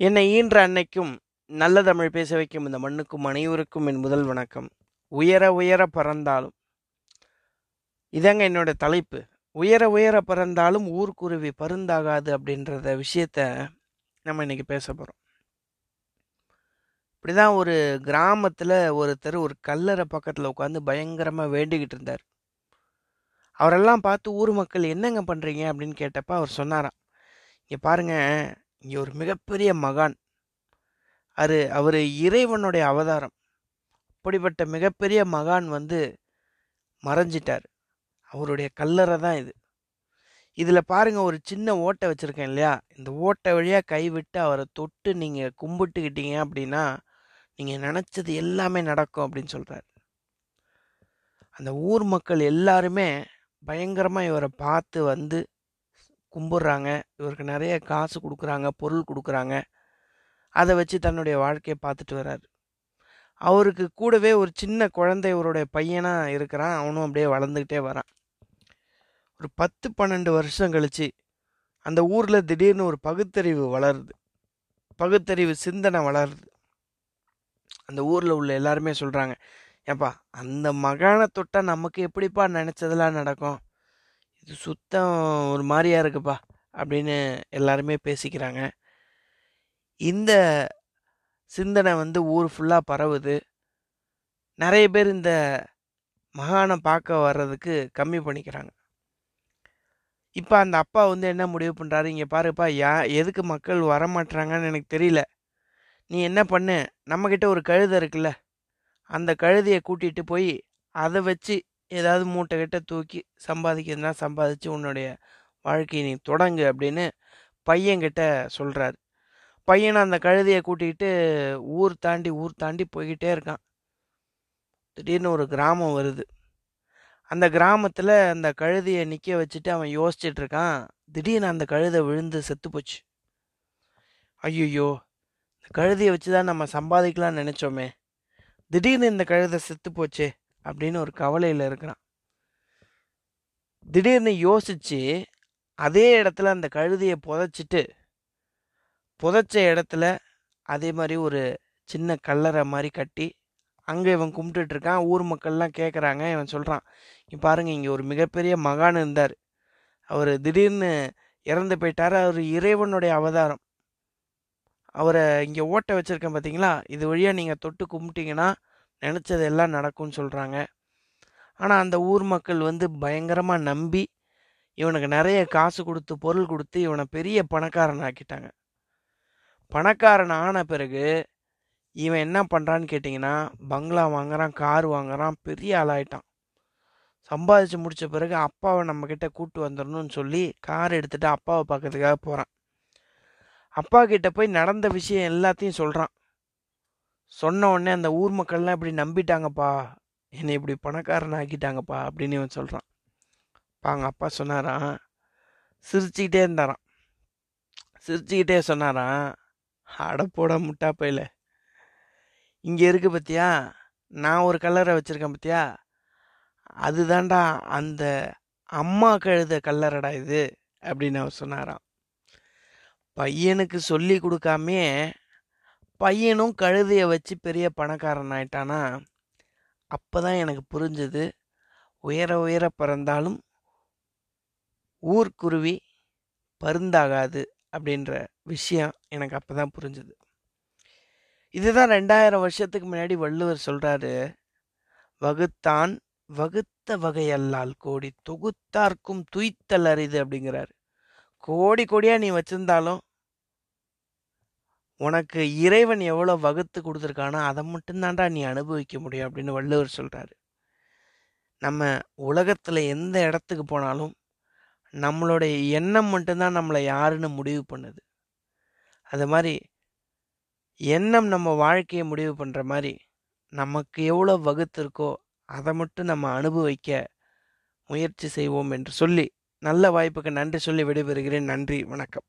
என்னை ஈன்ற அன்னைக்கும் நல்ல தமிழ் பேச வைக்கும் இந்த மண்ணுக்கும் அனைவருக்கும் என் முதல் வணக்கம். உயர உயர பறந்தாலும் இதாங்க என்னோட தலைப்பு. உயர உயர பறந்தாலும் ஊர்க்குருவி பருந்தாகாது அப்படின்றத விஷயத்த நம்ம இன்னைக்கு பேச போகிறோம் இப்படிதான் ஒரு கிராமத்தில் ஒருத்தர் ஒரு கல்லறை பக்கத்தில் உட்காந்து பயங்கரமாக வேண்டிக்கிட்டு இருந்தார். அவரெல்லாம் பார்த்து ஊர் மக்கள் என்னங்க பண்ணுறீங்க அப்படின்னு கேட்டப்ப அவர் சொன்னாராம். இங்கே பாருங்க இங்கே ஒரு மிகப்பெரிய மகான். அது அவர் இறைவனுடைய அவதாரம். அப்படிப்பட்ட மிகப்பெரிய மகான் வந்து மறைஞ்சிட்டார். அவருடைய கல்லறை தான் இது. இதில் பாருங்கள் ஒரு சின்ன ஓட்டை வச்சுருக்கேன் இல்லையா? இந்த ஓட்டை வழியாக கைவிட்டு அவரை தொட்டு நீங்கள் கும்பிட்டுக்கிட்டீங்க அப்படின்னா நீங்கள் நினச்சது எல்லாமே நடக்கும் அப்படின்னு சொல்கிறார் அந்த ஊர் மக்கள் எல்லாருமே பயங்கரமாக இவரை பார்த்து வந்து கும்பிட்றாங்க. இவருக்கு நிறைய காசு கொடுக்குறாங்க பொருள் கொடுக்குறாங்க. அதை வச்சு தன்னுடைய வாழ்க்கையை பார்த்துட்டு வர்றார். அவருக்கு கூடவே ஒரு சின்ன குழந்தை இவருடைய பையனாக இருக்கிறான். அவனும் அப்படியே வளர்ந்துக்கிட்டே வரான். ஒரு பத்து பன்னெண்டு வருஷம் கழிச்சு அந்த ஊரில் திடீர்னு ஒரு பகுத்தறிவு வளருது. பகுத்தறிவு சிந்தனை வளருது. அந்த ஊரில் உள்ள எல்லாருமே சொல்கிறாங்க ஏப்பா அந்த மகானை தொட்டால் நமக்கு எப்படிப்பா நினச்சதெல்லாம் நடக்கும்? இது சுத்தம் ஒரு மாதிரியா இருக்குப்பா அப்படின்னு எல்லாருமே பேசிக்கிறாங்க. இந்த சிந்தனை வந்து ஊர் ஃபுல்லாக பரவுது. நிறைய பேர் இந்த மகானை பார்க்க வர்றதுக்கு கம்மி பண்ணிக்கிறாங்க. இப்போ அந்த அப்பா வந்து என்ன முடிவு பண்ணுறாரு இங்கே பாருப்பா யா எதுக்கு மக்கள் வரமாட்டுறாங்கன்னு எனக்கு தெரியல. நீ என்ன பண்ணு? நம்மக்கிட்ட ஒரு கழுதை இருக்குல்ல அந்த கழுதையை கூட்டிகிட்டு போய் அதை வச்சு ஏதாவது மூட்டை கிட்ட தூக்கி சம்பாதிக்கிறதுனா சம்பாதிச்சு உன்னுடைய வாழ்க்கையை நீ தொடங்கு அப்படின்னு பையன்கிட்ட சொல்கிறாரு பையனை அந்த கழுதையை கூட்டிக்கிட்டு ஊர் தாண்டி ஊர் தாண்டி போய்கிட்டே இருக்கான். திடீர்னு ஒரு கிராமம் வருது. அந்த கிராமத்தில் அந்த கழுதையை நிற்க வச்சுட்டு அவன் யோசிச்சுட்டு இருக்கான். திடீர்னு அந்த கழுதை விழுந்து செத்து போச்சு. ஐயோ இந்த கழுதையை வச்சு தான் நம்ம சம்பாதிக்கலாம்னு நினச்சோமே. திடீர்னு இந்த கழுதை செத்து போச்சே. அப்படின்னு ஒரு கவலையில் இருக்கிறான். திடீர்னு யோசித்து அதே இடத்துல அந்த கழுதையை புதைச்சிட்டு புதைச்ச இடத்துல அதே மாதிரி ஒரு சின்ன கல்லறை மாதிரி கட்டி அங்கே இவன் கும்பிட்டுட்ருக்கான் ஊர் மக்கள்லாம் கேட்குறாங்க இவன் சொல்கிறான் இங்கே பாருங்கள் இங்கே ஒரு மிகப்பெரிய மகான் இருந்தார். அவர் திடீர்னு இறந்து போயிட்டார். அவர் இறைவனுடைய அவதாரம். அவரை இங்கே ஓட்ட வச்சுருக்கேன் பார்த்தீங்களா இது வழியாக நீங்கள் தொட்டு கும்பிட்டிங்கன்னா நினச்சது எல்லாம் நடக்கும்னு சொல்கிறாங்க ஆனால் அந்த ஊர் மக்கள் வந்து பயங்கரமாக நம்பி இவனுக்கு நிறைய காசு கொடுத்து பொருள் கொடுத்து இவனை பெரிய பணக்காரன் ஆக்கிட்டாங்க. பணக்காரன் ஆன பிறகு இவன் என்ன பண்ணுறான்னு கேட்டிங்கன்னா பங்களா வாங்குறான் கார் வாங்குறான் பெரிய ஆளாயிட்டான். சம்பாதிச்சு முடித்த பிறகு அப்பாவை நம்மக்கிட்ட கூட்டு வந்துடணும்னு சொல்லி கார் எடுத்துகிட்டு அப்பாவை பார்க்கறதுக்காக போகிறான் அப்பா கிட்ட போய் நடந்த விஷயம் எல்லாத்தையும் சொல்கிறான் சொன்ன உடனே அந்த ஊர் மக்கள்லாம் இப்படி நம்பிட்டாங்கப்பா என்னை இப்படி பணக்காரன் ஆக்கிட்டாங்கப்பா அப்படின்னு இவன் சொல்கிறான் பாங்க அப்பா சொன்னாராம் சிரிச்சுக்கிட்டே இருந்தாராம். சிரிச்சுக்கிட்டே சொன்னாராம் அடப்போட முட்டா பையில. இங்கே இருக்கு பத்தியா? நான் ஒரு கல்லறை வச்சுருக்கேன் பத்தியா? அதுதான்டா அந்த அம்மா கழுத கல்லறடா இது அப்படின்னு அவர் சொன்னாராம். பையனுக்கு சொல்லி கொடுக்காமே பையனும் கழுதையை வச்சு பெரிய பணக்காரன் ஆயிட்டானா? அப்போ தான் எனக்கு புரிஞ்சது. உயர உயர பறந்தாலும் ஊர்க்குருவி பருந்தாகாது அப்படின்ற விஷயம் எனக்கு அப்போ தான் புரிஞ்சுது. இதுதான் ரெண்டாயிரம் வருஷத்துக்கு முன்னாடி வள்ளுவர் சொல்கிறாரு வகுத்தான் வகுத்த வகையல்லால் கோடி தொகுத்தார்க்கும் துய்த்தல் அரிது அப்படிங்கிறாரு. கோடி கோடியாக நீ வச்சுருந்தாலும் உனக்கு இறைவன் எவ்வளோ வகுத்து கொடுத்துருக்கானோ அதை மட்டும்தான்டா நீ அனுபவிக்க முடியும் அப்படின்னு வள்ளுவர் சொல்கிறாரு நம்ம உலகத்தில் எந்த இடத்துக்கு போனாலும் நம்மளுடைய எண்ணம் மட்டும்தான் நம்மளை யாருன்னு முடிவு பண்ணுது. அது மாதிரி எண்ணம் நம்ம வாழ்க்கையை முடிவு பண்ணுற மாதிரி நமக்கு எவ்வளோ வகுத்து இருக்கோ அதை மட்டும் நம்ம அனுபவிக்க முயற்சி செய்வோம் என்று சொல்லி நல்ல வாய்ப்புக்கு நன்றி சொல்லி விடைபெறுகிறேன். நன்றி வணக்கம்.